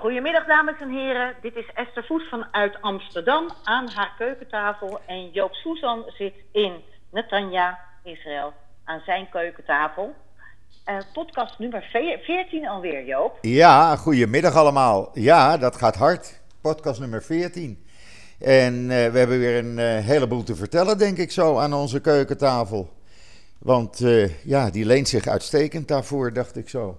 Goedemiddag dames en heren, dit is Esther Voet vanuit Amsterdam aan haar keukentafel. En Joop Susan zit in Netanya, Israël, aan zijn keukentafel. Uh, podcast nummer 14 alweer, Joop. Ja, goedemiddag allemaal. Ja, dat gaat hard. Podcast nummer 14. En uh, we hebben weer een uh, heleboel te vertellen, denk ik zo, aan onze keukentafel. Want ja, die leent zich uitstekend daarvoor, dacht ik zo.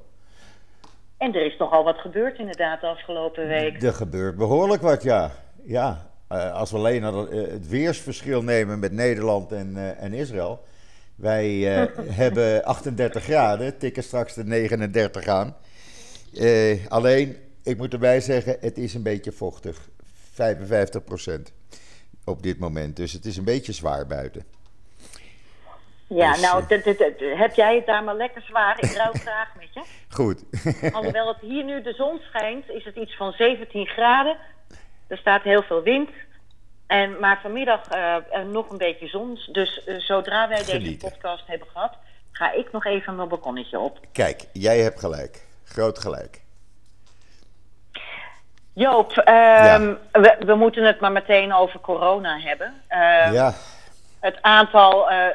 En er is nogal wat gebeurd inderdaad de afgelopen week. Er gebeurt behoorlijk wat, ja. Ja, uh, als we alleen het, uh, het weersverschil nemen met Nederland en, uh, en Israël. Wij hebben 38 graden, tikken straks de 39 aan. alleen, ik moet erbij zeggen, het is een beetje vochtig. 55% op dit moment. Dus het is een beetje zwaar buiten. Ja, dus, nou, heb jij het daar maar lekker zwaar. Ik ruil graag met je. Goed. Alhoewel het hier nu de zon schijnt, is het iets van 17 graden. Er staat heel veel wind. En, maar vanmiddag uh, nog een beetje zon. Dus uh, zodra wij Genieten. deze podcast hebben gehad, ga ik nog even mijn balkonnetje op. Kijk, jij hebt gelijk. Groot gelijk. Joop, ja. we, we, moeten het maar meteen over corona hebben. ja het aantal uh,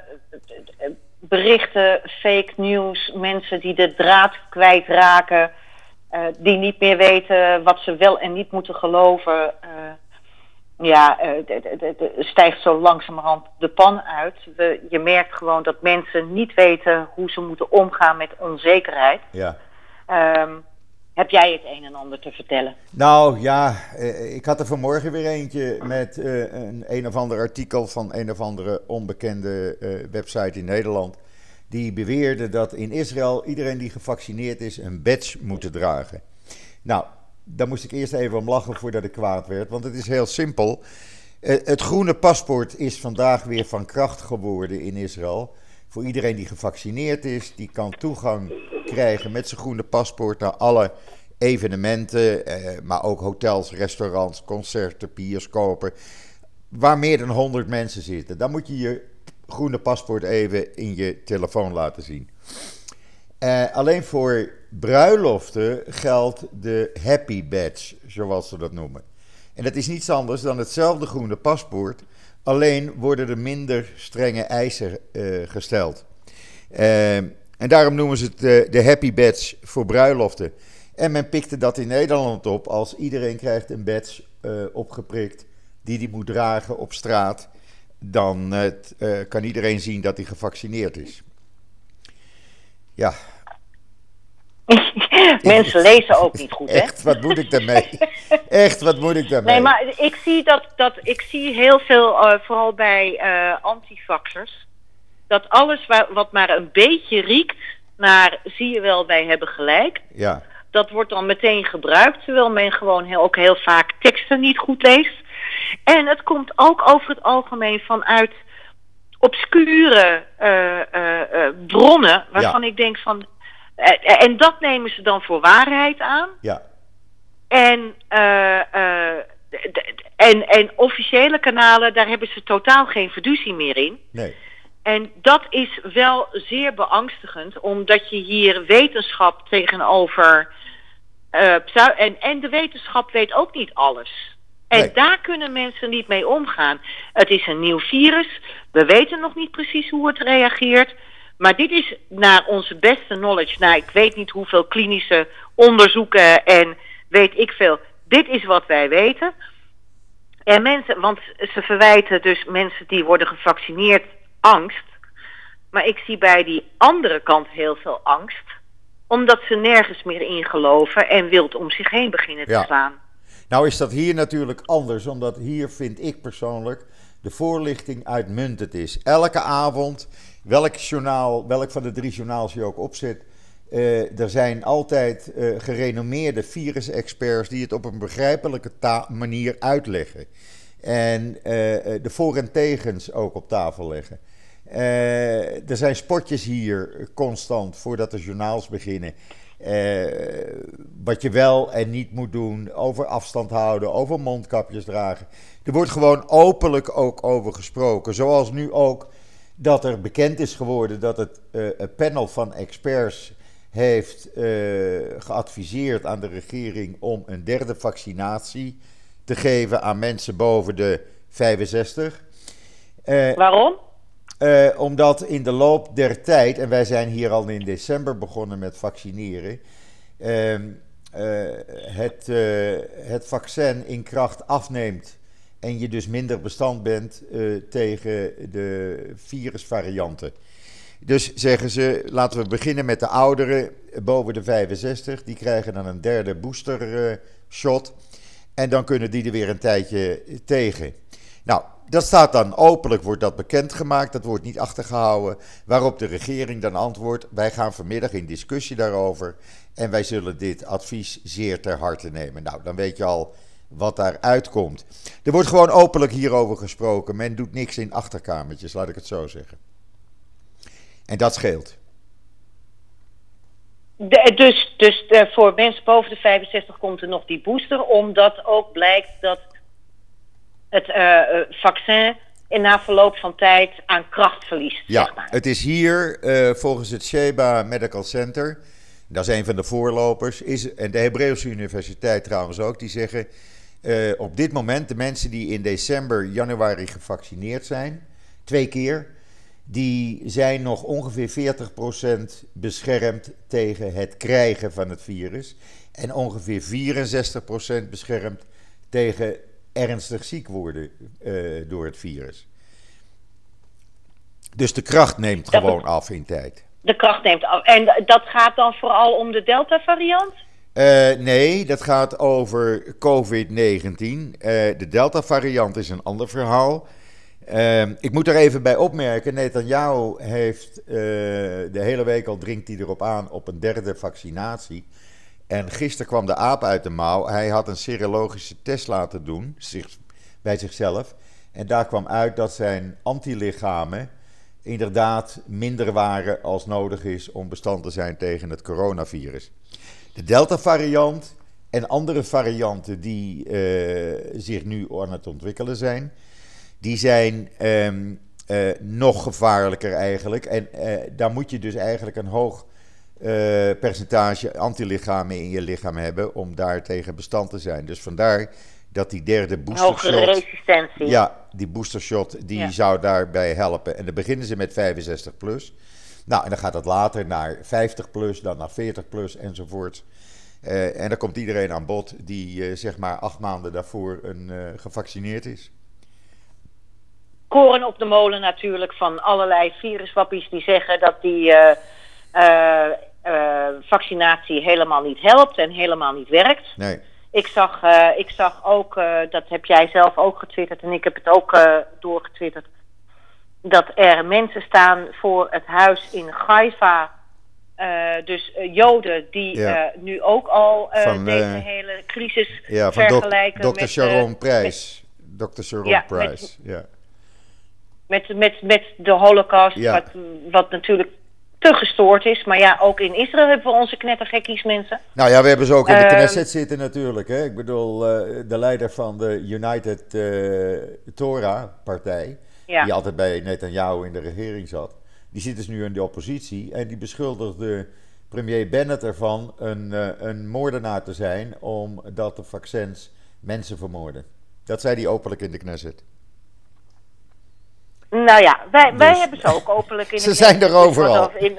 berichten, fake news, mensen die de draad kwijtraken, uh, die niet meer weten wat ze wel en niet moeten geloven. Uh, ja, het stijgt zo langzamerhand de pan uit. We, je merkt gewoon dat mensen niet weten hoe ze moeten omgaan met onzekerheid. Ja. Um, heb jij het een en ander te vertellen? Nou ja, ik had er vanmorgen weer eentje met uh, een een of ander artikel van een of andere onbekende uh, website in Nederland. Die beweerde dat in Israël iedereen die gevaccineerd is een badge moet dragen. Nou, daar moest ik eerst even om lachen voordat ik kwaad werd, want het is heel simpel. Het groene paspoort is vandaag weer van kracht geworden in Israël. Voor iedereen die gevaccineerd is, die kan toegang krijgen met zijn groene paspoort naar alle evenementen, eh, maar ook hotels, restaurants, concerten, bioscopen, waar meer dan 100 mensen zitten. Dan moet je je groene paspoort even in je telefoon laten zien. Uh, alleen voor bruiloften geldt de Happy Badge, zoals ze dat noemen. En dat is niets anders dan hetzelfde groene paspoort, alleen worden er minder strenge eisen uh, gesteld. Uh, en daarom noemen ze het de, de Happy Badge voor bruiloften. En men pikte dat in Nederland op als iedereen krijgt een badge opgeprikt die hij moet dragen op straat. Dan kan iedereen zien dat hij gevaccineerd is. Ja. Mensen lezen ook niet goed, hè? Echt, wat moet ik daarmee? Echt, wat moet ik daarmee? Nee, maar ik zie dat, dat ik zie heel veel, uh, vooral bij uh, antivaxers, dat alles waar, wat maar een beetje riekt naar, zie je wel, wij hebben gelijk. Ja. Dat wordt dan meteen gebruikt, terwijl men gewoon heel, ook heel vaak teksten niet goed leest. En het komt ook over het algemeen vanuit obscure uh, uh, bronnen, waarvan ja. ik denk van. En dat nemen ze dan voor waarheid aan. Ja. En, en, en officiële kanalen, daar hebben ze totaal geen fiducie meer in. Nee. En dat is wel zeer beangstigend, omdat je hier wetenschap tegenover. Uh, en, en de wetenschap weet ook niet alles. En Nee. daar kunnen mensen niet mee omgaan. Het is een nieuw virus. We weten nog niet precies hoe het reageert. Maar dit is naar onze beste knowledge. Nou, ik weet niet hoeveel klinische onderzoeken en weet ik veel. Dit is wat wij weten. En mensen, want ze verwijten dus mensen die worden gevaccineerd angst. Maar ik zie bij die andere kant heel veel angst. Omdat ze nergens meer in geloven en wild om zich heen beginnen te Ja. slaan. Nou is dat hier natuurlijk anders, omdat hier vind ik persoonlijk de voorlichting uitmuntend is. Elke avond, welk journaal, welk van de drie journaals je ook opzet, eh, er zijn altijd eh, gerenommeerde virusexperts die het op een begrijpelijke manier uitleggen. En eh, de voor- en tegens ook op tafel leggen. Er zijn spotjes hier constant voordat de journaals beginnen. Eh, wat je wel en niet moet doen, over afstand houden, over mondkapjes dragen. Er wordt gewoon openlijk ook over gesproken. Zoals nu ook dat er bekend is geworden dat het eh, een panel van experts heeft geadviseerd aan de regering om een derde vaccinatie te geven aan mensen boven de 65. Waarom? Omdat in de loop der tijd, en wij zijn hier al in december begonnen met vaccineren, ehm, het, het vaccin in kracht afneemt en je dus minder bestand bent tegen de virusvarianten. Dus zeggen ze, laten we beginnen met de ouderen boven de 65. Die krijgen dan een derde booster shot. En dan kunnen die er weer een tijdje tegen. Nou, dat staat dan openlijk, wordt dat bekendgemaakt. Dat wordt niet achtergehouden. Waarop de regering dan antwoordt: Wij gaan vanmiddag in discussie daarover. En wij zullen dit advies zeer ter harte nemen. Nou, dan weet je al wat daar uitkomt. Er wordt gewoon openlijk hierover gesproken. Men doet niks in achterkamertjes, laat ik het zo zeggen. En dat scheelt. dus dus uh, voor mensen boven de 65 komt er nog die booster, omdat ook blijkt dat het uh, vaccin in na verloop van tijd aan kracht verliest. Ja, zeg maar. het is hier volgens het Sheba Medical Center. Dat is een van de voorlopers. Is, en de Hebreeuwse Universiteit trouwens ook. Die zeggen uh, op dit moment, de mensen die in december, januari gevaccineerd zijn, twee keer, die zijn nog ongeveer 40% beschermd tegen het krijgen van het virus. En ongeveer 64% beschermd tegen ernstig ziek worden uh, door het virus. Dus de kracht neemt gewoon af in tijd. De kracht neemt af. En dat gaat dan vooral om de Delta-variant? Uh, nee, dat gaat over COVID-19. Uh, de Delta-variant is een ander verhaal. Uh, ik moet er even bij opmerken: Netanyahu heeft de hele week al dringt hij erop aan op een derde vaccinatie. En gisteren kwam de aap uit de mouw. Hij had een serologische test laten doen bij zichzelf. En daar kwam uit dat zijn antilichamen inderdaad minder waren als nodig is om bestand te zijn tegen het coronavirus. De Delta-variant en andere varianten die uh, zich nu aan het ontwikkelen zijn, die zijn um, uh, nog gevaarlijker eigenlijk. En uh, daar moet je dus eigenlijk een hoog percentage antilichamen in je lichaam hebben om daartegen bestand te zijn. Dus vandaar dat die derde boostershot... Hogere resistentie. Ja, die boostershot die ja. zou daarbij helpen. En dan beginnen ze met 65 plus. Nou, en dan gaat het later naar 50 plus, dan naar 40 plus enzovoort. Uh, en dan komt iedereen aan bod die uh, zeg maar acht maanden daarvoor een, uh, gevaccineerd is. Koren op de molen natuurlijk van allerlei viruswappies die zeggen dat die vaccinatie helemaal niet helpt en helemaal niet werkt. Nee. Ik zag, ik zag ook, dat heb jij zelf ook getwitterd en ik heb het ook doorgetwitterd dat er mensen staan voor het huis in Haifa. Uh, dus Joden die ja. nu ook al van, deze hele crisis ja, van vergelijken dok, Dr. Sharon Prijs. Dr. Sharon ja, Prijs, ja. Met, met, met de holocaust, ja. wat, wat natuurlijk te gestoord is. Maar ja, ook in Israël hebben we onze knettergekkies mensen. Nou ja, we hebben ze ook in de Knesset zitten natuurlijk. Hè? Ik bedoel, de leider van de United Torah-partij ja. die altijd bij Netanyahu in de regering zat. Die zit dus nu in de oppositie en die beschuldigde premier Bennett ervan een, uh, een moordenaar te zijn omdat de vaccins mensen vermoorden. Dat zei hij openlijk in de Knesset. Nou ja, wij, dus. wij hebben ze ook openlijk in Ze zijn er overal. In,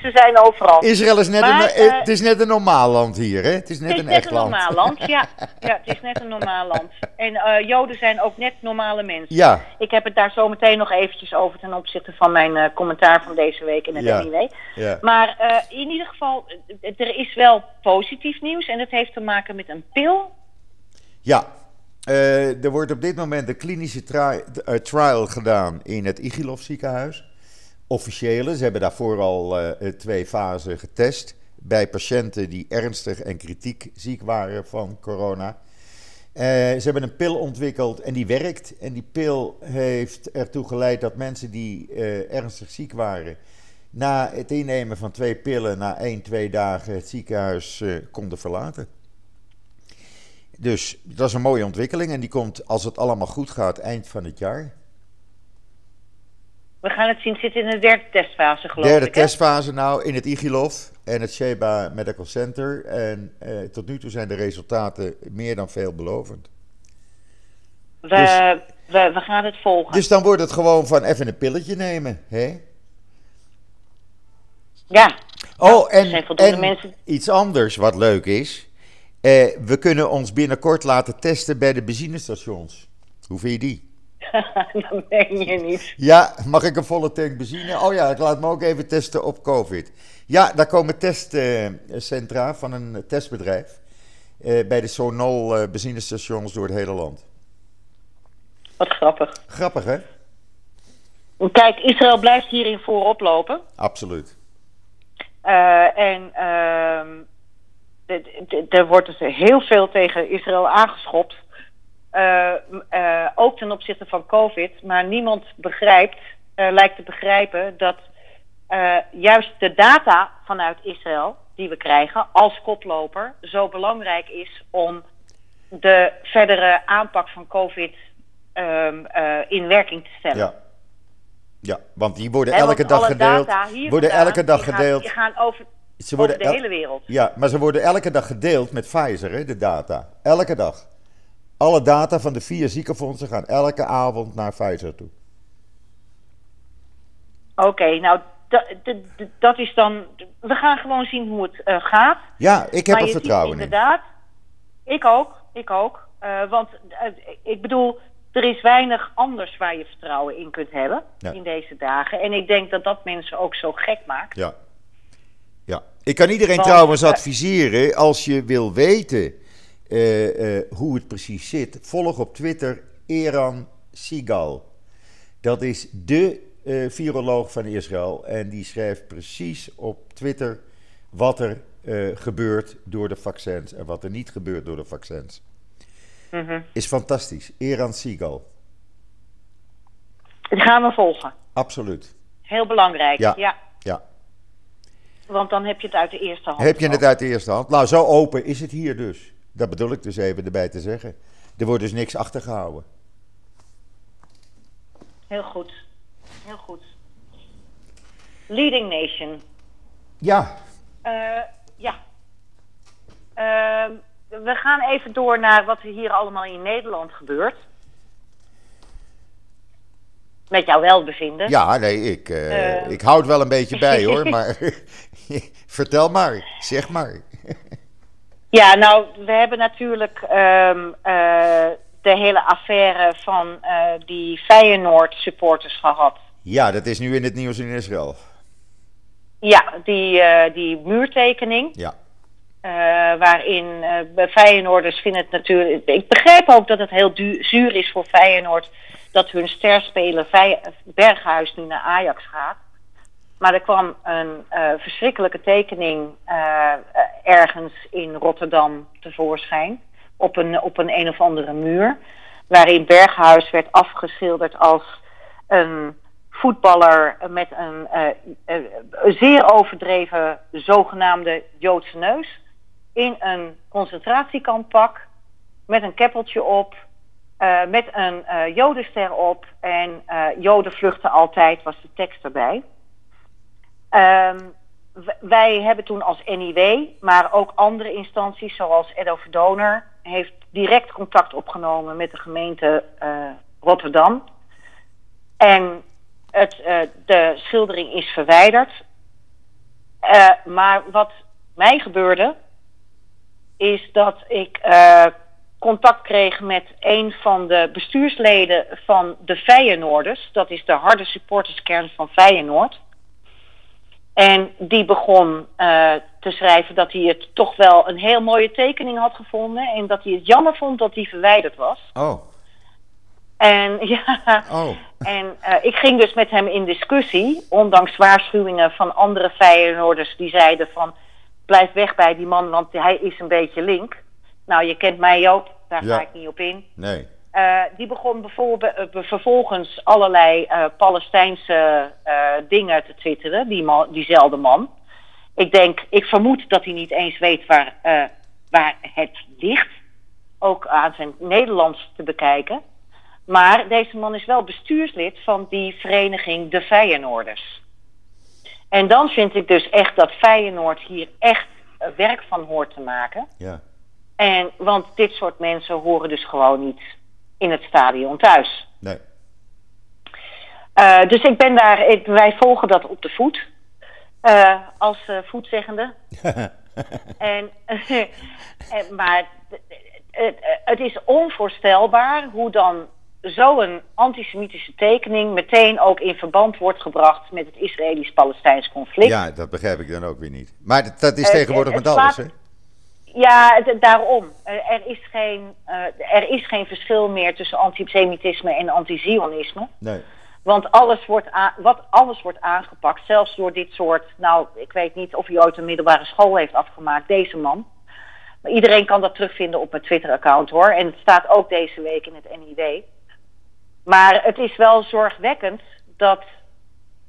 ze zijn overal. Israël is net, maar, een, uh, het is net een normaal land hier, hè? Het is net het is een net echt een land. normaal land, ja. ja. Het is net een normaal land. En uh, Joden zijn ook net normale mensen. Ja. Ik heb het daar zo meteen nog eventjes over ten opzichte van mijn uh, commentaar van deze week in het ja. NIW. Ja. Maar in ieder geval, er is wel positief nieuws en dat heeft te maken met een pil. Ja, er wordt op dit moment een klinische uh, trial gedaan in het Igilov ziekenhuis. Officiële, ze hebben daarvoor al uh, twee fasen getest bij patiënten die ernstig en kritiek ziek waren van corona. ze hebben een pil ontwikkeld en die werkt. En die pil heeft ertoe geleid dat mensen die ernstig ziek waren, na het innemen van twee pillen, na één, twee dagen het ziekenhuis konden verlaten. Dus dat is een mooie ontwikkeling en die komt, als het allemaal goed gaat, eind van het jaar. We gaan het zien, zitten in de derde testfase geloof Derde ik. hè? testfase nou in het Igilov en het Sheba Medical Center. En eh, tot nu toe zijn de resultaten meer dan veelbelovend. We, Dus- we, we gaan het volgen. Dus dan wordt het gewoon van even een pilletje nemen. Hè? ja, Oh, en mensen- iets anders wat leuk is. Eh, we kunnen ons binnenkort laten testen bij de benzinestations. Hoe vind je die? dat meen je niet. Ja, mag ik een volle tank benzine? Oh ja, ik laat me ook even testen op COVID. Ja, daar komen testcentra van een testbedrijf. eh, bij de Sonol eh, benzinestations door het hele land. Wat grappig. Grappig, hè? Kijk, Israël blijft hierin voorop lopen. Absoluut. Eh, en ehm, er wordt dus heel veel tegen Israël aangeschopt. Eh, eh, ook ten opzichte van COVID. Maar niemand begrijpt, eh, lijkt te begrijpen, dat juist de data vanuit Israël die we krijgen als koploper zo belangrijk is om de verdere aanpak van COVID ehm, eh, in werking te stellen. Ja. Ja, want die worden elke dag gedeeld. Worden elke dag gaan- gedeeld. Gaan over, Ze over worden de el- hele wereld. Ja, maar ze worden elke dag gedeeld met Pfizer, hè, de data. Elke dag. Alle data van de vier ziekenfondsen gaan elke avond naar Pfizer toe. Oké, nou, dat is dan. We gaan gewoon zien hoe het eh, gaat. Ja, ik heb er vertrouwen in. inderdaad. Ik ook, ik ook. Eh, want eh, ik bedoel, er is weinig anders waar je vertrouwen in kunt hebben Ja. in deze dagen. En ik denk dat dat mensen ook zo gek maakt. Ja. Ik kan iedereen Want, trouwens adviseren, als je wil weten eh, eh, hoe het precies zit, volg op Twitter Eran Sigal. Dat is de eh, viroloog van Israël en die schrijft precies op Twitter wat er gebeurt door de vaccins en wat er niet gebeurt door de vaccins. Mhm. Is fantastisch. Eran Sigal. Die gaan we volgen. Absoluut. Heel belangrijk. Ja. Ja. Want dan heb je het uit de eerste hand. Heb je het uit de eerste hand? Nou, zo open is het hier dus. Dat bedoel ik dus even erbij te zeggen. Er wordt dus niks achtergehouden. Heel goed. Heel goed. Leading Nation. Ja, Eh, ja. Ehm, we gaan even door naar wat er hier allemaal in Nederland gebeurt. Met jouw welbevinden. ja nee, ik, Eh. ik hou het wel een beetje bij hoor. Maar vertel maar, zeg maar. Ja, nou, we hebben natuurlijk ehm, eh, de hele affaire van die Feyenoord-supporters gehad. Ja, dat is nu in het nieuws in Israël. Ja, die, die muurtekening. Ja, waarin bij Feyenoorders vinden het natuurlijk... Ik begrijp ook dat het heel du- zuur is voor Feyenoord... dat hun sterspeler Berghuis nu naar Ajax gaat. Maar er kwam een eh, verschrikkelijke tekening eh, ergens in Rotterdam tevoorschijn. Op een, op een een of andere muur. Waarin Berghuis werd afgeschilderd als een voetballer met een eh, zeer overdreven zogenaamde Joodse neus. In een concentratiekampak. Met een keppeltje op. eh, met een eh, jodenster op. En eh, joden vluchten altijd was de tekst erbij. Ehm, wij hebben toen als NIW, maar ook andere instanties zoals Edo Verdoner, heeft direct contact opgenomen met de gemeente Rotterdam. En het, de schildering is verwijderd. Maar wat mij gebeurde, is dat ik contact kreeg met een van de bestuursleden van de Feyenoorders. Dat is de harde supporterskern van Feyenoord. En die begon eh, te schrijven dat hij het toch wel een heel mooie tekening had gevonden. En dat hij het jammer vond dat die verwijderd was. oh, En ja, oh. en eh, ik ging dus met hem in discussie, ondanks waarschuwingen van andere Feyenoorders die zeiden van blijf weg bij die man, want hij is een beetje link. Nou, je kent mij Joop, daar Ja. ga ik niet op in. Nee. Eh, die begon bijvoorbeeld, eh, vervolgens allerlei eh, Palestijnse dingen te twitteren, die man, diezelfde man. Ik denk, ik vermoed dat hij niet eens weet waar, waar het ligt. Ook aan zijn Nederlands te bekijken. Maar deze man is wel bestuurslid van die vereniging De Feyenoorders. En dan vind ik dus echt dat Feyenoord hier echt werk van hoort te maken. Ja. En, want dit soort mensen horen dus gewoon niet in het stadion thuis. Nee. Uh, dus ik ben daar, ik, wij volgen dat op de voet. Uh, als uh, voetzeggende. en, maar het, het is onvoorstelbaar hoe dan zo'n antisemitische tekening meteen ook in verband wordt gebracht met het Israëlisch-Palestijns conflict. Ja, dat begrijp ik dan ook weer niet. Maar dat, dat is tegenwoordig met alles, hè? Ja, daarom. Er is, geen, uh, er is geen verschil meer tussen antisemitisme en antizionisme. Nee. Want alles wordt, wat, alles wordt aangepakt, zelfs door dit soort... Nou, ik weet niet of hij ooit een middelbare school heeft afgemaakt, deze man. Maar iedereen kan dat terugvinden op mijn Twitter-account, hoor. En het staat ook deze week in het NIW. Maar het is wel zorgwekkend dat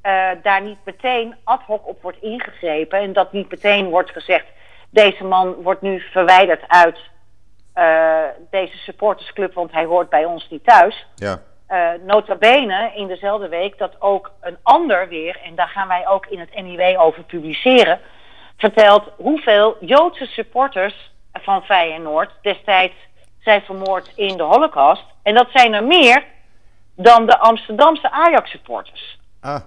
uh, daar niet meteen ad hoc op wordt ingegrepen. En dat niet meteen wordt gezegd: deze man wordt nu verwijderd uit uh, deze supportersclub, want hij hoort bij ons niet thuis. Ja. Uh, nota bene in dezelfde week dat ook een ander weer, en daar gaan wij ook in het NIW over publiceren, vertelt hoeveel Joodse supporters van Feyenoord destijds zijn vermoord in de Holocaust. En dat zijn er meer dan de Amsterdamse Ajax-supporters. Ah.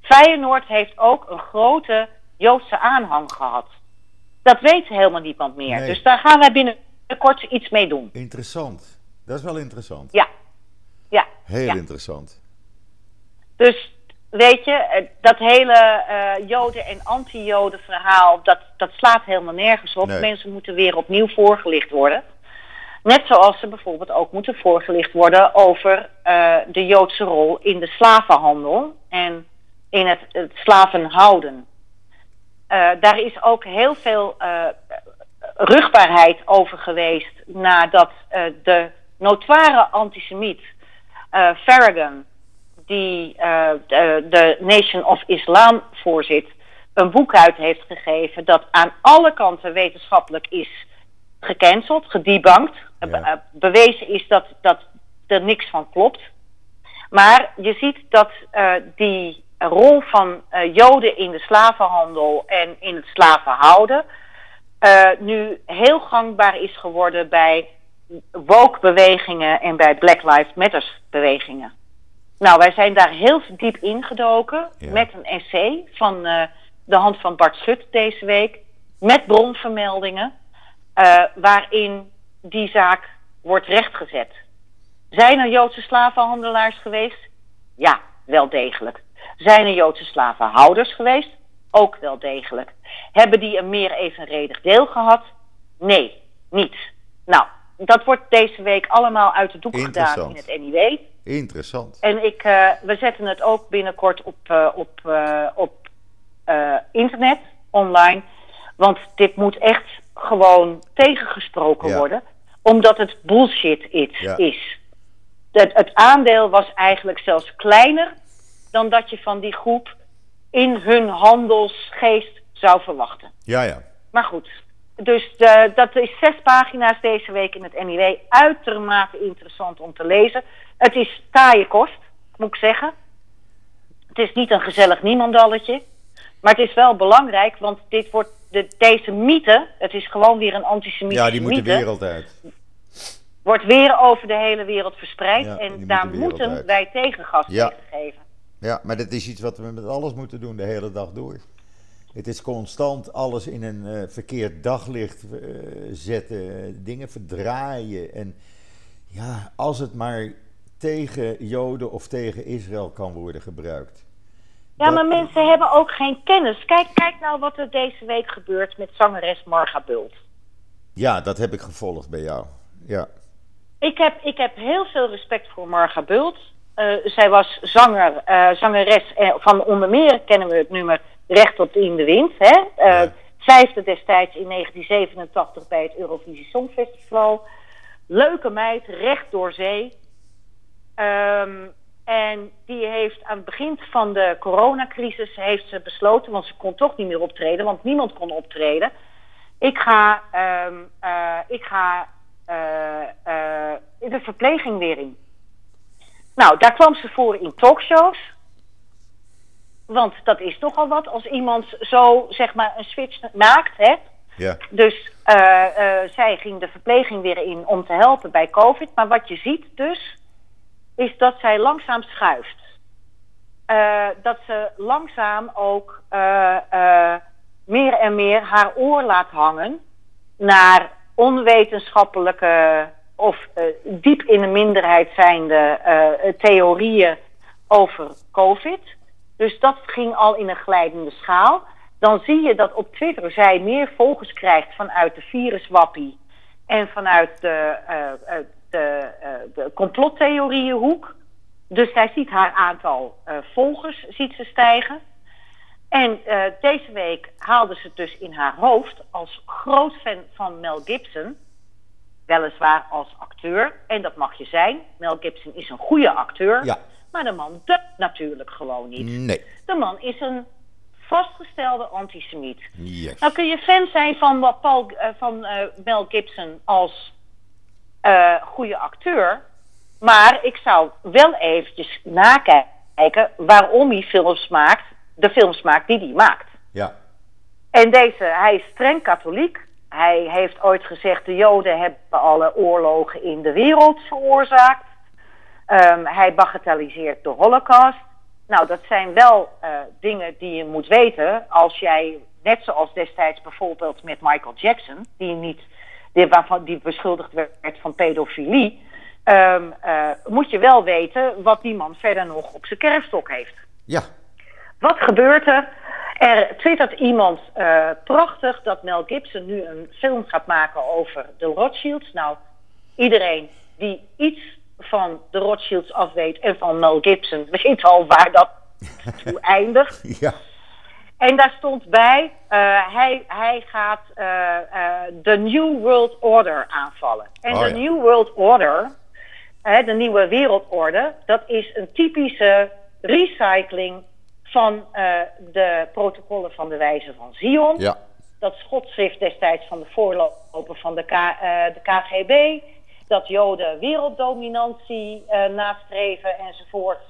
Feyenoord heeft ook een grote Joodse aanhang gehad. Dat weet helemaal niemand meer. Dus daar gaan wij binnenkort iets mee doen. Interessant. Dat is wel interessant. Ja. ja. Heel ja. interessant. Dus weet je, dat hele uh, Joden- en anti-Joden verhaal, dat, dat slaat helemaal nergens op. Nee. Mensen moeten weer opnieuw voorgelicht worden. Net zoals ze bijvoorbeeld ook moeten voorgelicht worden over uh, de Joodse rol in de slavenhandel en in het, het slavenhouden. Uh, daar is ook heel veel uh, rugbaarheid over geweest nadat de notoire antisemiet Farragon, die de, de Nation of Islam voorzit, een boek uit heeft gegeven dat aan alle kanten wetenschappelijk is gecanceld, gedebankt. Ja. Bewezen is dat, dat er niks van klopt. Maar je ziet dat uh, die rol van uh, Joden in de slavenhandel en in het slavenhouden uh, nu heel gangbaar is geworden bij woke-bewegingen en bij Black Lives Matters bewegingen. Nou, wij zijn daar heel diep ingedoken Ja. met een essay van de hand van Bart Schut deze week, met bronvermeldingen. Waarin die zaak wordt rechtgezet. Zijn er Joodse slavenhandelaars geweest? Ja, wel degelijk. Zijn er Joodse slavenhouders geweest? Ook wel degelijk. Hebben die een meer evenredig deel gehad? Nee, niet. Nou, dat wordt deze week allemaal uit de doek gedaan in het NIW. Interessant. En ik, uh, we zetten het ook binnenkort op, uh, op, op internet, online. Want dit moet echt gewoon tegengesproken Ja. worden, omdat het bullshit. Ja. is. Het, het aandeel was eigenlijk zelfs kleiner dan dat je van die groep in hun handelsgeest zou verwachten. Ja, ja. Maar goed, dus de, dat is zes pagina's deze week in het NIW. Uitermate interessant om te lezen. Het is taaie kost, moet ik zeggen. Het is niet een gezellig niemandalletje. Maar het is wel belangrijk, want dit wordt de, deze mythe, het is gewoon weer een antisemitische Ja, die moet de wereld uit. wordt weer over de hele wereld verspreid. Ja, en daar moeten uit. wij tegengas Ja. tegen geven. Ja, maar dat is iets wat we met alles moeten doen de hele dag door. Het is constant alles in een eh, verkeerd daglicht eh, zetten, eh, dingen verdraaien. En ja, als het maar tegen Joden of tegen Israël kan worden gebruikt. Ja, Dat- maar mensen hebben ook geen kennis. Kijk, kijk nou wat er deze week gebeurt met zangeres Marga Bult. Ja, dat heb ik gevolgd bij jou. Ja, Ik heb, ik heb heel veel respect voor Marga Bult. Eh, zij was zanger, eh, zangeres van onder meer kennen we het nummer Recht tot in de Wind. Hè? Eh, destijds in 1987 bij het Eurovisie Songfestival. Leuke meid, recht door zee. Ehm, en die heeft aan het begin van de coronacrisis heeft ze besloten, want ze kon toch niet meer optreden, want niemand kon optreden. Ik ga, ehm, eh, ik ga eh, de verpleging weer in. Nou, daar kwam ze voor in talkshows. Want dat is toch al wat als iemand zo, zeg maar, een switch maakt, hè? Ja. Dus uh, uh, zij ging de verpleging weer in om te helpen bij COVID. Maar wat je ziet dus, is dat zij langzaam schuift. Uh, dat ze langzaam ook meer en meer haar oor laat hangen naar onwetenschappelijke of diep in de minderheid zijnde theorieën over COVID. Dus dat ging al in een glijdende schaal dan zie je dat op Twitter zij meer volgers krijgt vanuit de viruswappie en vanuit de, de, de complottheorieënhoek. Dus zij ziet haar aantal volgers ziet ze stijgen. En deze week haalde ze dus in haar hoofd als groot fan van Mel Gibson. Weliswaar als acteur, en dat mag je zijn. Mel Gibson is een goede acteur. Ja. Maar de man deugt natuurlijk gewoon niet. Nee. De man is een vastgestelde antisemiet. Yes. Nou kun je fan zijn van, wat Paul, uh, van uh, Mel Gibson als uh, goede acteur. Maar ik zou wel eventjes nakijken waarom hij films maakt, de films maakt die hij maakt. Ja. En deze, hij is streng katholiek. Hij heeft ooit gezegd, de Joden hebben alle oorlogen in de wereld veroorzaakt. Um, hij bagatelliseert de holocaust. Nou, dat zijn wel uh, dingen die je moet weten als jij, net zoals destijds bijvoorbeeld met Michael Jackson, die niet, die, waarvan die beschuldigd werd van pedofilie, um, uh, moet je wel weten wat die man verder nog op zijn kerfstok heeft. Ja. Wat gebeurt er? Er twittert iemand uh, prachtig dat Mel Gibson nu een film gaat maken over de Rothschilds. Nou, iedereen die iets van de Rothschilds af weet en van Mel Gibson weet al waar dat toe eindigt. Ja. En daar stond bij, uh, hij, hij gaat uh, de New World Order aanvallen. En Oh, de ja. New World Order, de nieuwe wereldorde, dat is een typische recycling van de protocollen van de wijze van Zion. Ja. Dat schotschrift destijds van de voorloper van de, K, de KGB dat Joden werelddominantie uh, nastreven enzovoort.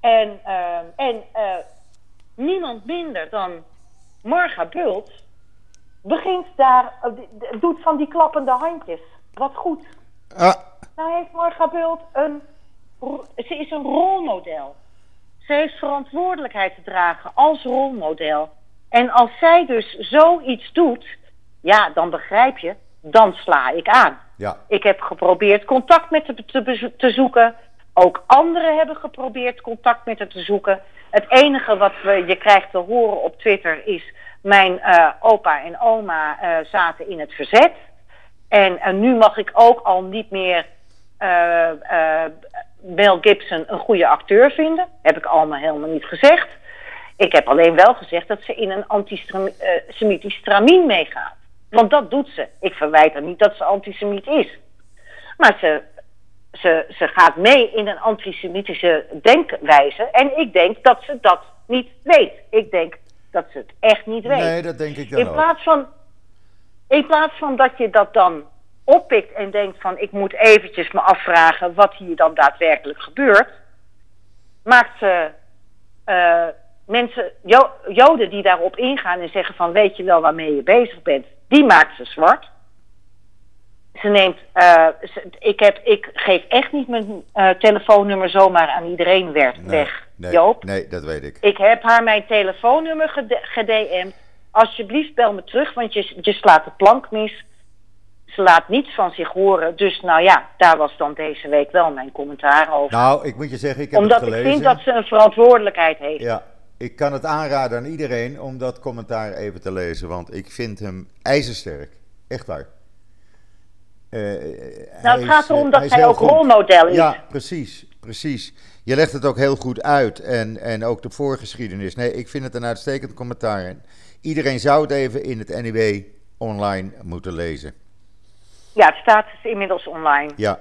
En, en niemand minder dan Marga Bult begint daar, doet van die klappende handjes. Wat goed. Ah. Nou heeft Marga Bult een, ze is een rolmodel. Ze heeft verantwoordelijkheid te dragen als rolmodel. En als zij dus zoiets doet, ja, dan begrijp je, dan sla ik aan. Ja. Ik heb geprobeerd contact met haar te, te, zoeken. Ook anderen hebben geprobeerd contact met haar te zoeken. Het enige wat we, je krijgt te horen op Twitter is... mijn uh, opa en oma uh, zaten in het verzet. En uh, nu mag ik ook al niet meer uh, Mel Gibson een goede acteur vinden. Heb ik allemaal helemaal niet gezegd. Ik heb alleen wel gezegd dat ze in een antisemitisch stramien meegaat. Want dat doet ze. Ik verwijt haar niet dat ze antisemiet is. Maar ze, ze, ze gaat mee in een antisemitische denkwijze. En ik denk dat ze dat niet weet. Ik denk dat ze het echt niet weet. Nee, dat denk ik dan in plaats van, in plaats van dat je dat dan oppikt en denkt van... ik moet eventjes me afvragen wat hier dan daadwerkelijk gebeurt... maakt ze... Uh, mensen, jo Joden die daarop ingaan en zeggen van weet je wel waarmee je bezig bent, die maakt ze zwart. Ze neemt, uh, ze, ik, heb, ik geef echt niet mijn uh, telefoonnummer zomaar aan iedereen weg, nee, nee, Joop. Nee, dat weet ik. Ik heb haar mijn telefoonnummer gedm'd. Alsjeblieft bel me terug, want je, je slaat de plank mis. Ze laat niets van zich horen. Dus nou ja, daar was dan deze week wel mijn commentaar over. Nou, ik moet je zeggen, ik heb Omdat het gelezen. ik vind dat ze een verantwoordelijkheid heeft. Ja, ik kan het aanraden aan iedereen om dat commentaar even te lezen, want ik vind hem ijzersterk. Echt waar. Uh, nou, het gaat erom dat hij ook goed. rolmodel is. Ja, precies, precies. Je legt het ook heel goed uit en, en ook de voorgeschiedenis. Nee, ik vind het een uitstekend commentaar. En iedereen zou het even in het NIW online moeten lezen. Ja, het staat dus inmiddels online. Ja.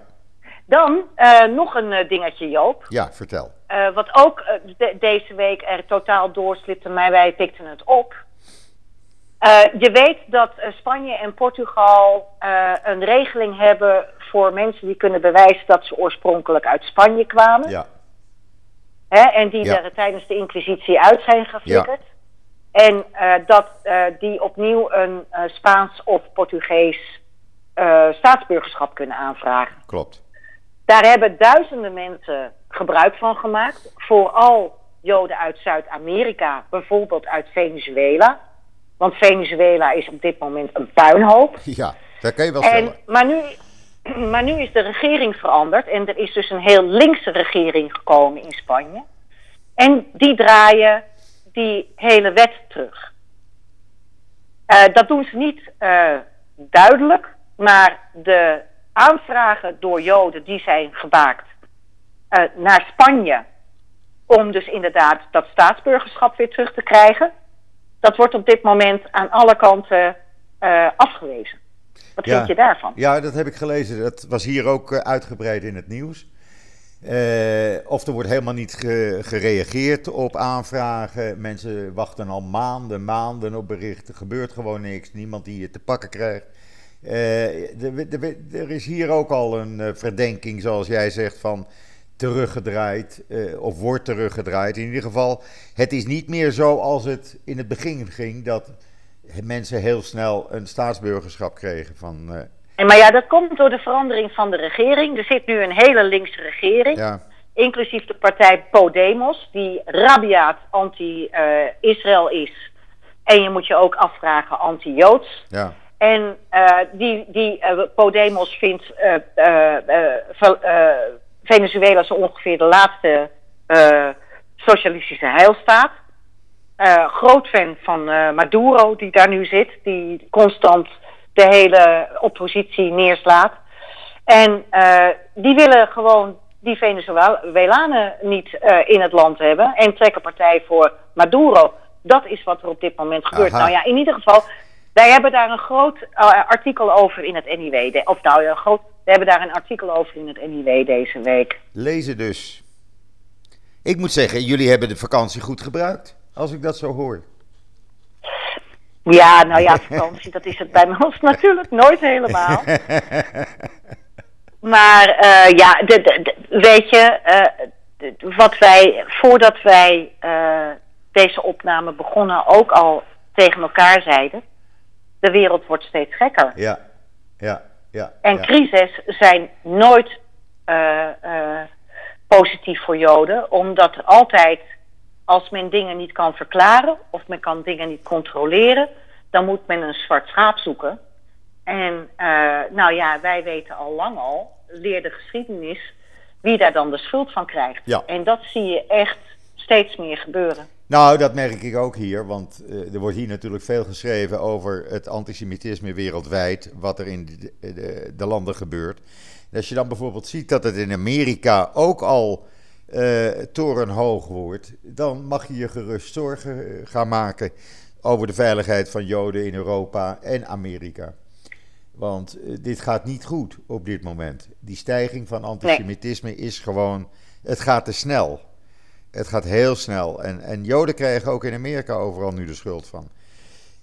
Dan uh, nog een uh, dingetje, Joop. Ja, vertel. Uh, wat ook de deze week er totaal doorslipte, maar wij pikten het op. Je weet dat Spanje en Portugal een regeling hebben voor mensen die kunnen bewijzen dat ze oorspronkelijk uit Spanje kwamen. Ja, Hè, en die Ja. er tijdens de inquisitie uit zijn geflikkerd. En eh, dat eh, die opnieuw een eh, Spaans of Portugees eh, staatsburgerschap kunnen aanvragen. klopt. Daar hebben duizenden mensen gebruik van gemaakt. Vooral Joden uit Zuid-Amerika, bijvoorbeeld uit Venezuela. Want Venezuela is op dit moment een puinhoop. Ja, dat kan je wel En, stellen. maar, nu, maar nu is de regering veranderd en er is dus een heel linkse regering gekomen in Spanje. En die draaien die hele wet terug. Eh, dat doen ze niet eh, duidelijk, maar de aanvragen door Joden die zijn gemaakt eh, naar Spanje om dus inderdaad dat staatsburgerschap weer terug te krijgen, dat wordt op dit moment aan alle kanten eh, afgewezen. Wat Ja. vind je daarvan? Ja, dat heb ik gelezen. Dat was hier ook eh, uitgebreid in het nieuws. Of er wordt helemaal niet ge- gereageerd op aanvragen. Mensen wachten al maanden, maanden op berichten. Er gebeurt gewoon niks. Niemand die het te pakken krijgt. Eh, er, is hier ook al een eh, verdenking, zoals jij zegt, van teruggedraaid. eh, of wordt teruggedraaid. In ieder geval, het is niet meer zo als het in het begin ging. Dat mensen heel snel een staatsburgerschap kregen van... En, maar ja, dat komt door de verandering van de regering. Er zit nu een hele linkse regering, ja, inclusief de partij Podemos, die rabiaat anti-Israël is. En je moet je ook afvragen anti-Joods. ja, En eh, die, die eh, Podemos vindt eh, Ve- Venezuela zo ongeveer de laatste socialistische heilstaat. Groot fan van Maduro, die daar nu zit, die constant de hele oppositie neerslaat. En die willen gewoon die Venezuelanen niet in het land hebben en trekken partij voor Maduro. Dat is wat er op dit moment gebeurt. Aha. Nou ja, in ieder geval, wij hebben daar een groot eh, artikel over in het NIW. De- of nou ja, een groot, we hebben daar een artikel over in het NIW deze week. lezen dus. Ik moet zeggen, jullie hebben de vakantie goed gebruikt, als ik dat zo hoor. Ja, nou ja, vakantie, dat is het bij ons natuurlijk nooit helemaal. Maar eh, ja, de, de- de- weet je, eh, wat wij, voordat wij deze opname begonnen, ook al tegen elkaar zeiden, de wereld wordt steeds gekker. Ja, ja, ja. En ja. crises zijn nooit eh, eh, positief voor Joden, omdat er altijd, als men dingen niet kan verklaren of men kan dingen niet controleren, dan moet men een zwart schaap zoeken. En eh, nou ja, wij weten al lang al, leer de geschiedenis, wie daar dan de schuld van krijgt. Ja. En dat zie je echt steeds meer gebeuren. Nou, dat merk ik ook hier, want eh, er wordt hier natuurlijk veel geschreven over het antisemitisme wereldwijd, wat er in de, de, de landen gebeurt. En als je dan bijvoorbeeld ziet dat het in Amerika ook al eh, torenhoog wordt, dan mag je je gerust zorgen eh, gaan maken over de veiligheid van Joden in Europa en Amerika. Want dit gaat niet goed op dit moment. Die stijging van antisemitisme is gewoon, het gaat te snel. Het gaat heel snel. En, en Joden krijgen ook in Amerika overal nu de schuld van.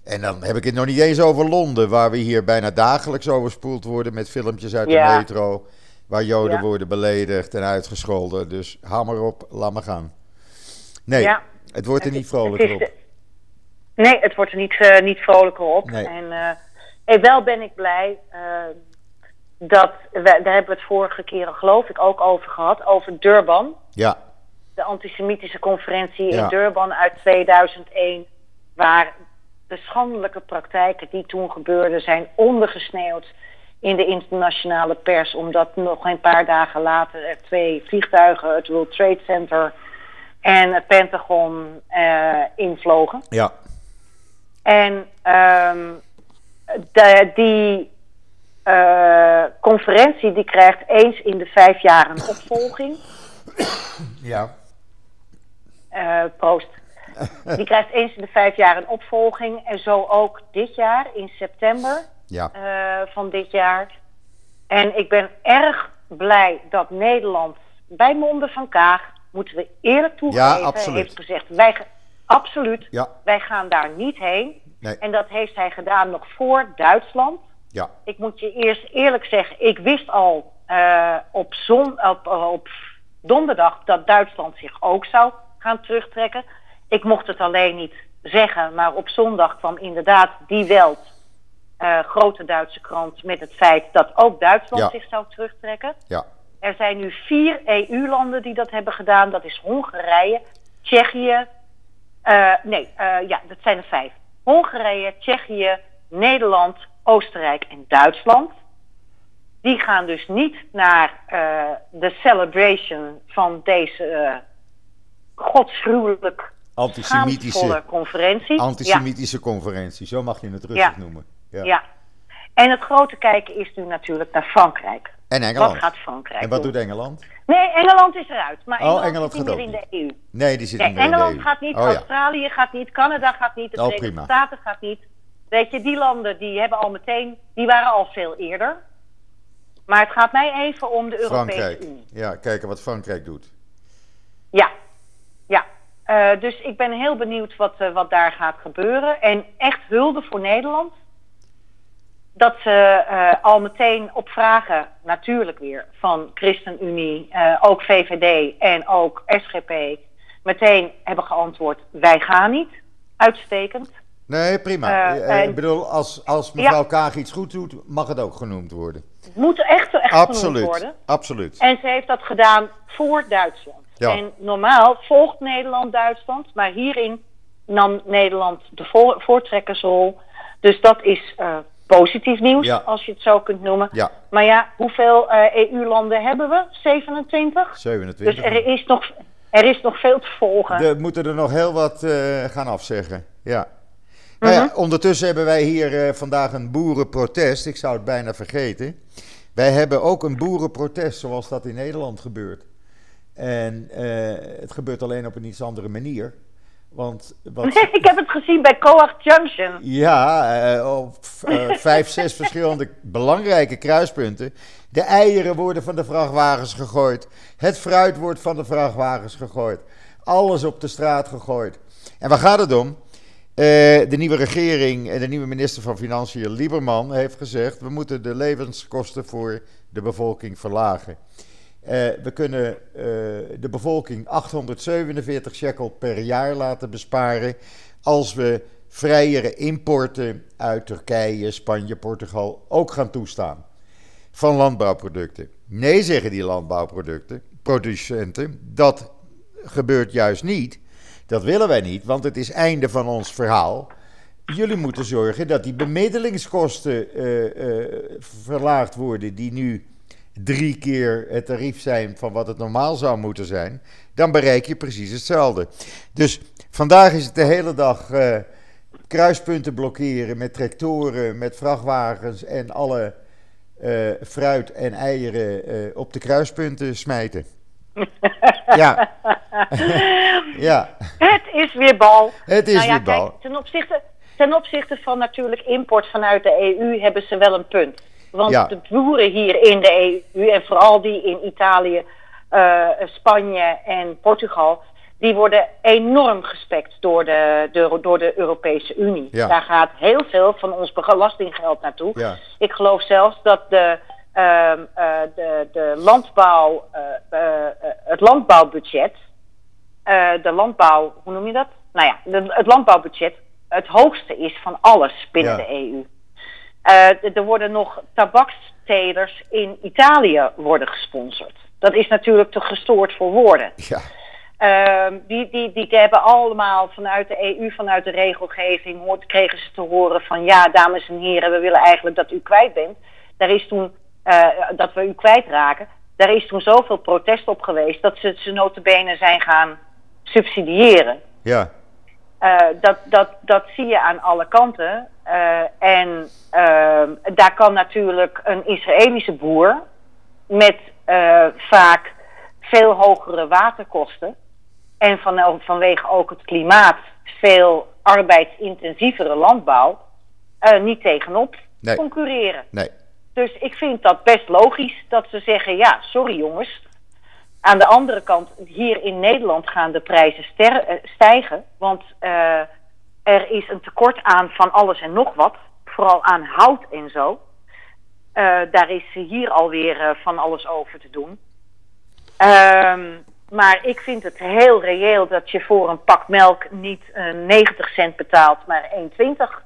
En dan heb ik het nog niet eens over Londen, waar we hier bijna dagelijks overspoeld worden met filmpjes uit de metro. Waar Joden Ja. worden beledigd en uitgescholden. Dus haal maar op, laat maar gaan. Nee, Ja. het wordt er niet vrolijker op. Nee, het wordt er niet, eh, niet vrolijker op. Nee. En eh, wel ben ik blij eh, dat, we, daar hebben we het vorige keer geloof ik ook over gehad, over Durban. Ja, De antisemitische conferentie Ja. in Durban uit 2001. Waar de schandelijke praktijken die toen gebeurden zijn ondergesneeuwd in de internationale pers. Omdat nog een paar dagen later er twee vliegtuigen, het World Trade Center en het Pentagon, eh, invlogen. ja, En ehm, de, die eh, conferentie die krijgt eens in de vijf jaar een opvolging. ja. Eh, proost. Die krijgt eens in de vijf jaar een opvolging. En zo ook dit jaar, in september Ja, eh, van dit jaar. En ik ben erg blij dat Nederland bij monden van Kaag, moeten we eerlijk toegeven, heeft gezegd, wij, absoluut, ja, wij gaan daar niet heen. nee, En dat heeft hij gedaan nog voor Duitsland. Ja. Ik moet je eerst eerlijk zeggen, ik wist al uh, op, zon, op, op donderdag dat Duitsland zich ook zou gaan terugtrekken. Ik mocht het alleen niet zeggen, maar op zondag kwam inderdaad die Welt, uh, grote Duitse krant, met het feit dat ook Duitsland zich zou terugtrekken. Ja. Er zijn nu vier EU-landen die dat hebben gedaan. Dat is Hongarije, Tsjechië. Uh, nee, uh, ja, dat zijn er vijf. Hongarije, Tsjechië, Nederland, Oostenrijk en Duitsland. Die gaan dus niet naar de celebration van deze godsgruwelijk antisemitische conferentie. Antisemitische ja. conferentie, zo mag je het rustig ja. noemen. Ja. ja. En het grote kijken is nu natuurlijk naar Frankrijk. En Engeland. Wat gaat Frankrijk En wat doen? doet Engeland? Nee, Engeland is eruit. Maar Oh, Engeland, Engeland niet meer ook in de EU. Nee, die zit Nee, niet meer in Engeland de EU. gaat niet, oh. Australië gaat niet, Canada gaat niet, de Oh, Verenigde prima. Staten gaat niet. Weet je, die landen die hebben al meteen, die waren al veel eerder. Maar het gaat mij even om de Europese Frankrijk. Unie. Ja, kijken wat Frankrijk doet. Ja. Uh, dus ik ben heel benieuwd wat, uh, wat daar gaat gebeuren. En echt hulde voor Nederland. Dat ze uh, al meteen op vragen, natuurlijk weer, van ChristenUnie, ook VVD en ook SGP, meteen hebben geantwoord: wij gaan niet. Uitstekend. Nee, prima. Ik bedoel, als, als mevrouw ja. Kaag iets goed doet, mag het ook genoemd worden. Het moet echt, echt absoluut, genoemd worden. Absoluut. En ze heeft dat gedaan voor Duitsland. Ja. En normaal volgt Nederland Duitsland, maar hierin nam Nederland de vo voortrekkersrol. Dus dat is uh, positief nieuws, Ja. als je het zo kunt noemen. Ja, Maar ja, hoeveel uh, EU-landen hebben we? 27? 27. Dus er is nog, er is nog veel te volgen. Er moeten er nog heel wat uh, gaan afzeggen. Ja. Nou ja, ondertussen hebben wij hier uh, vandaag een boerenprotest. Ik zou het bijna vergeten. Wij hebben ook een boerenprotest zoals dat in Nederland gebeurt. En uh, het gebeurt alleen op een iets andere manier. Want wat... ik heb het gezien bij Coag Junction. Ja, uh, op vijf, zes verschillende belangrijke kruispunten. De eieren worden van de vrachtwagens gegooid. Het fruit wordt van de vrachtwagens gegooid. Alles op de straat gegooid. En waar gaat het om? Uh, de nieuwe regering en de nieuwe minister van Financiën, Lieberman, heeft gezegd: we moeten de levenskosten voor de bevolking verlagen. Uh, we kunnen uh, de bevolking 847 shekel per jaar laten besparen als we vrijere importen uit Turkije, Spanje, Portugal ook gaan toestaan van landbouwproducten. Nee, zeggen die landbouwproducten, producenten, dat gebeurt juist niet. Dat willen wij niet, want het is einde van ons verhaal. Jullie moeten zorgen dat die bemiddelingskosten uh, verlaagd worden, die nu drie keer het tarief zijn van wat het normaal zou moeten zijn. Dan bereik je precies hetzelfde. Dus vandaag is het de hele dag uh, kruispunten blokkeren met tractoren, met vrachtwagens en alle fruit en eieren op de kruispunten smijten. ja. ja. Het is weer bal. Het is nou ja, weer bal. Kijk, ten, opzichte, ten opzichte van natuurlijk import vanuit de EU hebben ze wel een punt. Want Ja. de boeren hier in de EU en vooral die in Italië, eh, Spanje en Portugal, die worden enorm gespekt door de, de, door de Europese Unie. Ja. Daar gaat heel veel van ons belastinggeld naartoe. Ja. Ik geloof zelfs dat de, ehm, eh, de, de landbouw, eh, het landbouwbudget, de landbouw, hoe noem je dat? Nou ja, de- het landbouwbudget het hoogste is van alles binnen de EU. Eh, er worden nog tabakstelers in Italië worden gesponsord. Dat is natuurlijk te gestoord voor woorden. Ja. Ehm, die, die, die hebben allemaal vanuit de EU, vanuit de regelgeving, hoort, kregen ze te horen van ja, dames en heren, we willen eigenlijk dat u kwijt bent. Daar is toen, eh, dat we u kwijtraken, daar is toen zoveel protest op geweest dat ze ze notabene zijn gaan subsidiëren. Ja. Eh, dat, dat, dat zie je aan alle kanten. Eh, en ehm, daar kan natuurlijk een Israëlische boer met eh, vaak veel hogere waterkosten en van, vanwege ook het klimaat veel arbeidsintensievere landbouw eh, niet tegenop Nee. concurreren. Nee. Dus ik vind dat best logisch dat ze zeggen: ja, sorry jongens. Aan de andere kant, hier in Nederland gaan de prijzen stijgen. Want er is een tekort aan van alles en nog wat. Vooral aan hout en zo. Eh, daar is hier alweer uh, van alles over te doen. Ehm, maar ik vind het heel reëel dat je voor een pak melk niet 90 cent betaalt, maar 1,20.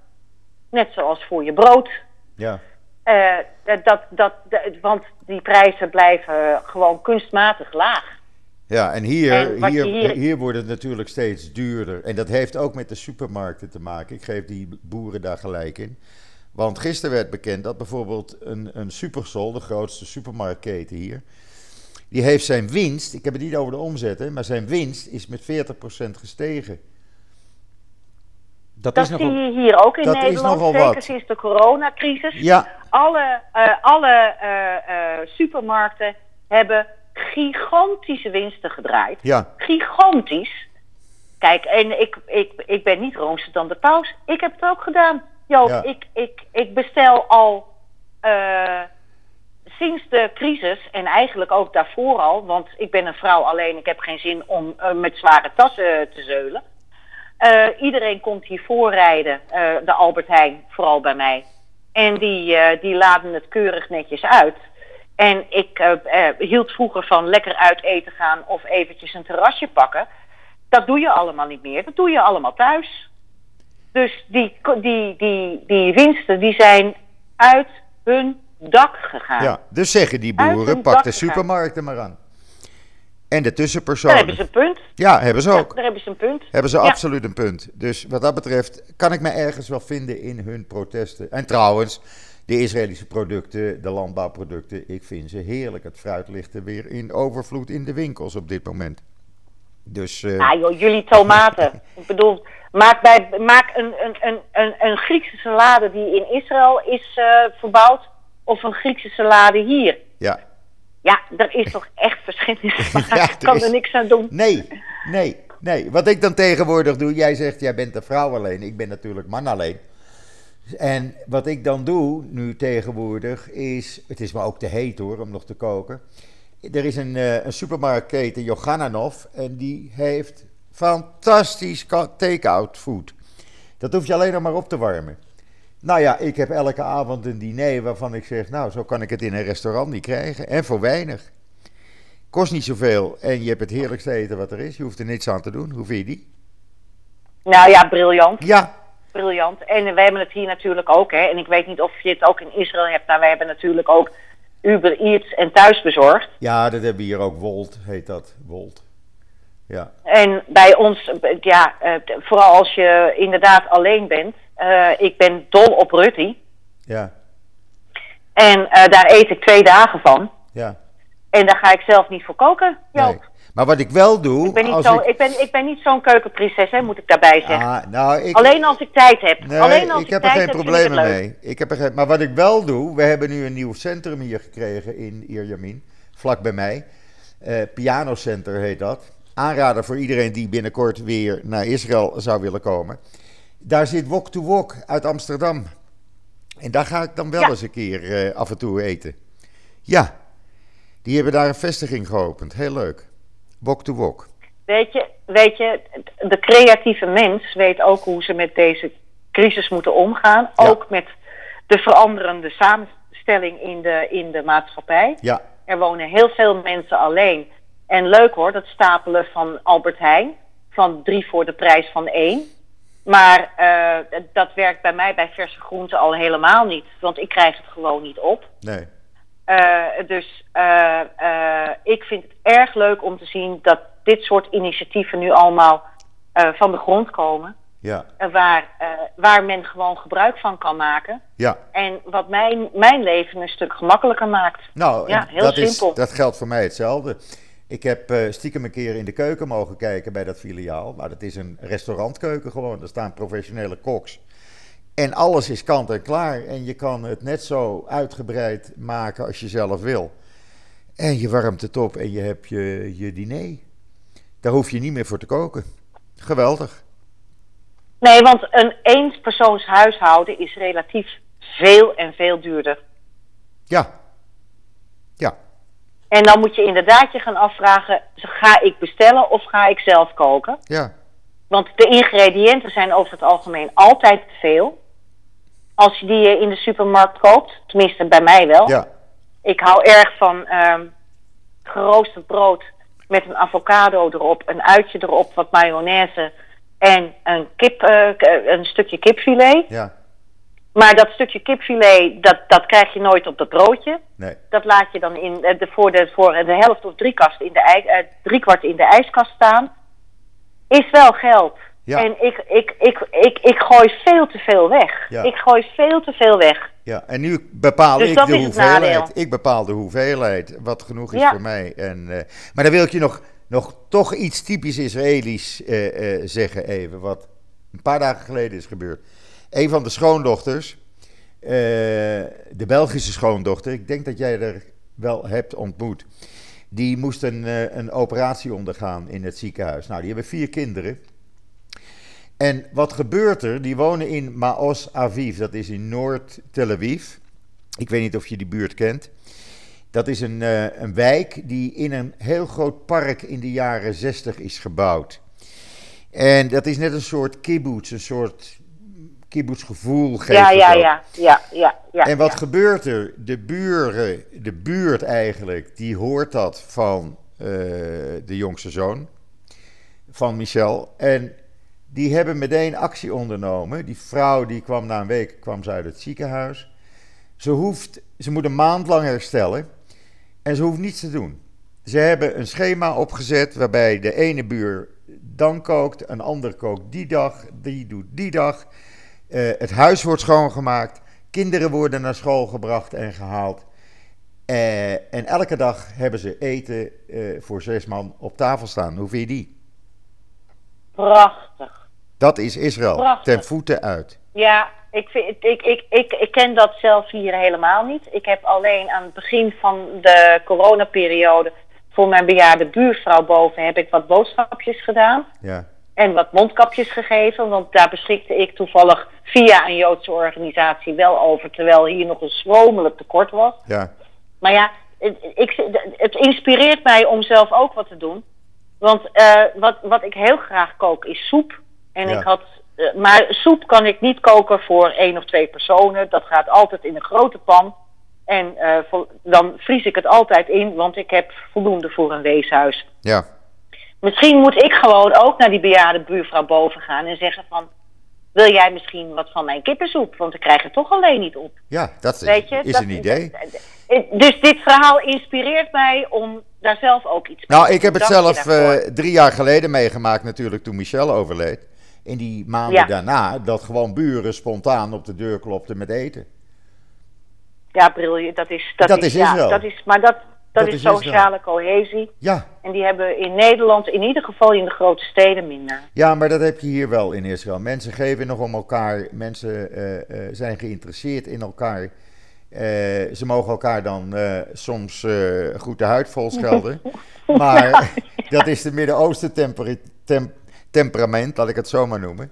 Net zoals voor je brood. Ja. dat, dat, want die prijzen blijven gewoon kunstmatig laag. Ja, en hier, hier, hier... hier wordt het natuurlijk steeds duurder. En dat heeft ook met de supermarkten te maken. Ik geef die boeren daar gelijk in. Want gisteren werd bekend dat bijvoorbeeld een, een Supersol, de grootste supermarktketen hier, die heeft zijn winst, ik heb het niet over de omzet, maar zijn winst is met 40% gestegen. Dat, dat is zie je hier ook in Nederland, zeker wat. sinds de coronacrisis. Ja. Alle, uh, alle uh, uh, supermarkten hebben gigantische winsten gedraaid. Ja. Gigantisch. Kijk, en ik, ik, ik ben niet roomser dan de paus. Ik heb het ook gedaan. Joop, ik, ik, ik bestel al uh, sinds de crisis en eigenlijk ook daarvoor al, want ik ben een vrouw alleen, ik heb geen zin om uh, met zware tassen te zeulen. Uh, iedereen komt hier voorrijden, de Albert Heijn, vooral bij mij. En die, die laden het keurig netjes uit. En ik uh, hield vroeger van lekker uit eten gaan of eventjes een terrasje pakken. Dat doe je allemaal niet meer. Dat doe je allemaal thuis. Dus die, die, die, die winsten die zijn uit hun dak gegaan. Ja, dus zeggen die boeren, pak de supermarkten maar aan. En de tussenpersonen. Daar hebben ze een punt. Ja, hebben ze ook. Ja, daar hebben ze een punt. Hebben ze absoluut een punt. Dus wat dat betreft kan ik me ergens wel vinden in hun protesten. En trouwens, de Israëlische producten, de landbouwproducten, ik vind ze heerlijk. Het fruit ligt er weer in overvloed in de winkels op dit moment. Dus, uh... Ja joh, jullie tomaten. ik bedoel, maak, bij, maak een, een, een, een, Griekse salade die in Israël is uh, verbouwd, of een Griekse salade hier. Ja. Ja, er is toch echt verschil in ja, Ik kan er niks aan doen. Nee, nee, nee. Wat ik dan tegenwoordig doe, jij zegt, jij bent een vrouw alleen. Ik ben natuurlijk man alleen. En wat ik dan doe nu tegenwoordig is, het is maar ook te heet hoor om nog te koken. Er is een, uh, een supermarktketen, Johananov, en die heeft fantastisch take-out food. Dat hoef je alleen nog maar op te warmen. Nou ja, ik heb elke avond een diner waarvan ik zeg, nou zo kan ik het in een restaurant niet krijgen. En voor weinig. Kost niet zoveel en je hebt het heerlijkste eten wat er is. Je hoeft er niets aan te doen. Hoe vind je die? Nou ja, briljant. Ja, briljant. En wij hebben het hier natuurlijk ook. Hè. En ik weet niet of je het ook in Israël hebt. Maar wij hebben natuurlijk ook Uber Eats en thuisbezorgd. Ja, dat hebben we hier ook. Wolt heet dat. Wolt. Ja. En bij ons, ja, eh, vooral als je inderdaad alleen bent. Uh, ik ben dol op Rutti. Ja. En uh, daar eet ik twee dagen van. Ja. En daar ga ik zelf niet voor koken, Joop. Nee. Maar wat ik wel doe. Ik ben niet, zo, ik... ben, ik ben niet zo'n keukenprinses, hè, moet ik daarbij zeggen. Ah, nou, ik... Alleen als ik tijd heb. Nee, Alleen als ik, ik heb er geen problemen mee. Ik heb er geen... Maar wat ik wel doe. We hebben nu een nieuw centrum hier gekregen in Ierjamin. Vlak bij mij. Uh, Piano Center heet dat. Aanrader voor iedereen die binnenkort weer naar Israël zou willen komen. Daar zit Wok to Wok uit Amsterdam. En daar ga ik dan wel eens een keer uh, af en toe eten. Ja, die hebben daar een vestiging geopend. Heel leuk. Wok to wok. Weet je, weet je, de creatieve mens weet ook hoe ze met deze crisis moeten omgaan. Ook met de veranderende samenstelling in de, in de maatschappij. Ja. Er wonen heel veel mensen alleen. En leuk hoor, dat stapelen van Albert Heijn. Van drie voor de prijs van één. Maar uh, dat werkt bij mij bij verse groenten al helemaal niet. Want ik krijg het gewoon niet op. Nee. Uh, dus uh, uh, ik vind het erg leuk om te zien dat dit soort initiatieven nu allemaal van de grond komen. Ja. waar, waar men gewoon gebruik van kan maken. Ja. En wat mijn, mijn leven een stuk gemakkelijker maakt. Nou, ja, heel dat simpel. Is, dat geldt voor mij hetzelfde. Ik heb stiekem een keer in de keuken mogen kijken bij dat filiaal. Maar dat is een restaurantkeuken gewoon. Er staan professionele koks. En alles is kant en klaar. En je kan het net zo uitgebreid maken als je zelf wil. En je warmt het op en je hebt je, je diner. Daar hoef je niet meer voor te koken. Geweldig. Nee, want een eenpersoons huishouden is relatief veel en veel duurder. Ja. Ja. En dan moet je inderdaad je gaan afvragen: ga ik bestellen of ga ik zelf koken? Ja. Want de ingrediënten zijn over het algemeen altijd te veel. Als je die in de supermarkt koopt. Tenminste, bij mij wel. Ja, Ik hou erg van ehm, geroosterd brood met een avocado erop, een uitje erop, wat mayonaise en een, kip, eh, een stukje kipfilet. ja, Maar dat stukje kipfilet, dat, dat krijg je nooit op dat broodje. nee. Dat laat je dan in, eh, de, voor, de, voor de helft of driekast in de, eh, driekwart in de ijskast staan. Is wel geld. Ja. En ik, ik, ik, ik, ik gooi veel te veel weg. Ja. Ik gooi veel te veel weg. Ja, en nu bepaal Dus ik dat de hoeveelheid. Ik bepaal de hoeveelheid, wat genoeg is Ja. voor mij. En, eh, maar dan wil ik je nog, nog toch iets typisch Israëlisch eh, eh, zeggen even, wat een paar dagen geleden is gebeurd. Een van de schoondochters, de Belgische schoondochter, ik denk dat jij er wel hebt ontmoet, die moest een, een operatie ondergaan in het ziekenhuis. Nou, die hebben vier kinderen. En wat gebeurt er? Die wonen in Maos Aviv, dat is in Noord-Tel Aviv. Ik weet niet of je die buurt kent. Dat is een, eh, een wijk die in een heel groot park in de jaren 60 is gebouwd. En dat is net een soort kibbutz, een soort kibbutzgevoel geeft Ja, ja, ja, ja, ja, ja. En wat ja. gebeurt er? De buren, de buurt eigenlijk, die hoort dat van eh, de jongste zoon van Michel. En die hebben meteen actie ondernomen. Die vrouw die kwam na een week kwam ze uit het ziekenhuis. Ze, hoeft, ze moet een maand lang herstellen en ze hoeft niets te doen. Ze hebben een schema opgezet waarbij de ene buur dan kookt, een ander kookt die dag, die doet die dag. Eh, het huis wordt schoongemaakt, kinderen worden naar school gebracht en gehaald. Eh, en elke dag hebben ze eten eh, voor zes man op tafel staan. Hoe vind je die? Prachtig. Dat is Israël, Prachtig. ten voeten uit. Ja, ik, vind, ik, ik, ik, ik ken dat zelf hier helemaal niet. Ik heb alleen aan het begin van de coronaperiode voor mijn bejaarde buurvrouw boven heb ik wat boodschapjes gedaan. Ja, En wat mondkapjes gegeven, want daar beschikte ik toevallig via een Joodse organisatie wel over, terwijl hier nog een schromelijk tekort was. ja, Maar ja, het, ik, het inspireert mij om zelf ook wat te doen. Want eh, wat, wat ik heel graag kook is soep. En Ja. ik had, eh, maar soep kan ik niet koken voor één of twee personen. Dat gaat altijd in een grote pan. En eh, dan vries ik het altijd in, want ik heb voldoende voor een weeshuis. ja. Misschien moet ik gewoon ook naar die bejaarde buurvrouw boven gaan en zeggen van... Wil jij misschien wat van mijn kippensoep? Want ik krijg het toch alleen niet op. Ja, dat is, Weet je? is dat- een idee. Dus dit verhaal inspireert mij om daar zelf ook iets mee Nou, te ik heb doen. het zelf eh, drie jaar geleden meegemaakt natuurlijk toen Michel overleed. In die maanden Ja. daarna, dat gewoon buren spontaan op de deur klopten met eten. Ja, briljant. Dat is, dat Dat is, ja, Israël. dat is, maar dat, dat, Dat is, Israël. sociale cohesie. Ja, En die hebben in Nederland, in ieder geval in de grote steden, minder. ja, maar dat heb je hier wel in Israël. Mensen geven nog om elkaar, mensen eh, eh, zijn geïnteresseerd in elkaar. Eh, ze mogen elkaar dan soms goed de huid vol schelden. maar dat is de Midden-Oosten tempera- tem- temperament, laat ik het zo maar noemen.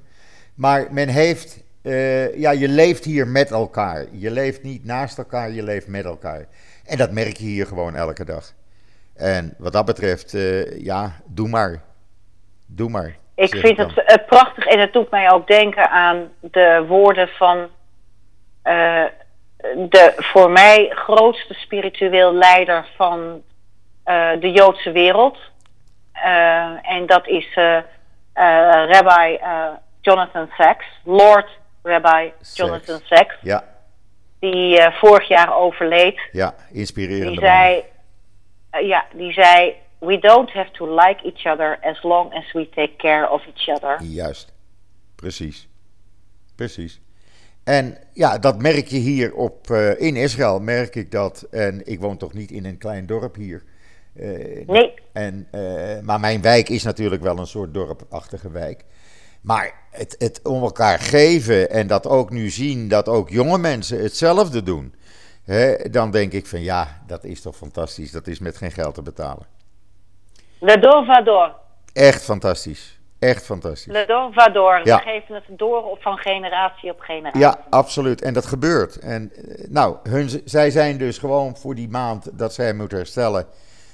Maar men heeft, eh, ja, je leeft hier met elkaar. Je leeft niet naast elkaar, je leeft met elkaar. En dat merk je hier gewoon elke dag. En wat dat betreft, eh, ja, doe maar. Doe maar. Ik vind dan. het eh, prachtig en het doet mij ook denken aan de woorden van de voor mij grootste spiritueel leider van de Joodse wereld. En dat is Rabbi eh, Jonathan Sachs, Lord Rabbi Sachs. Jonathan Sachs, Ja, die eh, vorig jaar overleed. ja, inspirerende Die zei, eh, ja, die zei, we don't have to like each other as long as we take care of each other. Juist, precies. Precies. En ja, dat merk je hier op, eh, in Israël, merk ik dat. En ik woon toch niet in een klein dorp hier. Eh, Nee, En, eh, maar mijn wijk is natuurlijk wel een soort dorpachtige wijk. Maar het, het om elkaar geven en dat ook nu zien dat ook jonge mensen hetzelfde doen. Hè, dan denk ik van ja, dat is toch fantastisch. Dat is met geen geld te betalen. le don va door. Echt fantastisch. Echt fantastisch. Le don va door. Ja. We geven het door op, van generatie op generatie. Ja, absoluut. En dat gebeurt. En eh, nou, hun, zij zijn dus gewoon voor die maand dat zij moeten herstellen,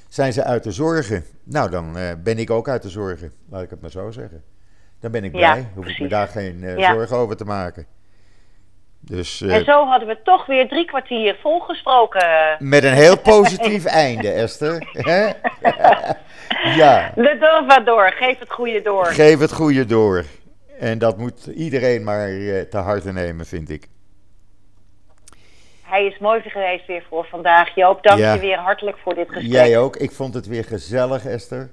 zijn ze uit de zorgen. Nou, dan eh, ben ik ook uit de zorgen, laat ik het maar zo zeggen. Dan ben ik Ja, blij. Hoef ik me daar geen eh, Ja. zorgen over te maken. Dus, en eh, zo hadden we toch weer drie kwartier volgesproken. met een heel positief einde, Esther. Ja, Le door, door. Geef het goede door. geef het goede door. En dat moet iedereen maar te harte nemen, vind ik. Hij is mooi geweest weer voor vandaag. Joop, dank Ja. je weer hartelijk voor dit gesprek. Jij ook. Ik vond het weer gezellig, Esther.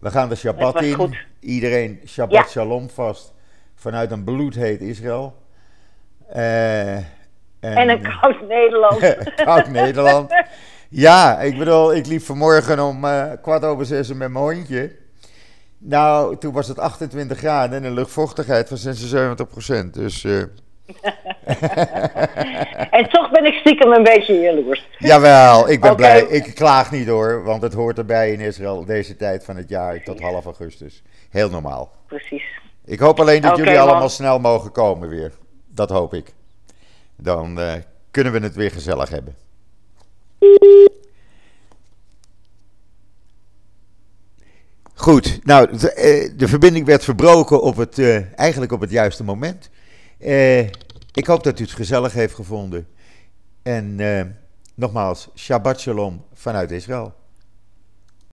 We gaan de Shabbat in. goed. Iedereen Shabbat Ja. Shalom vast. Vanuit een bloedheet Israël. Eh, en, En een koud Nederland. Koud Nederland. Ja, ik bedoel, ik liep vanmorgen om eh, kwart over zes met mijn hondje. Nou, toen was het 28 graden en een luchtvochtigheid van 76 Dus eh, en toch ben ik stiekem een beetje jaloers. jawel, ik ben blij. Ik klaag niet hoor, want het hoort erbij in Israël deze tijd van het jaar tot half augustus. Heel normaal. Precies. Ik hoop alleen dat jullie man. allemaal snel mogen komen weer. Dat hoop ik. Dan eh, kunnen we het weer gezellig hebben. Goed, nou, de, eh, de verbinding werd verbroken op het, eh, eigenlijk op het juiste moment. Eh, ik hoop dat u het gezellig heeft gevonden. En eh, nogmaals, Shabbat Shalom vanuit Israël.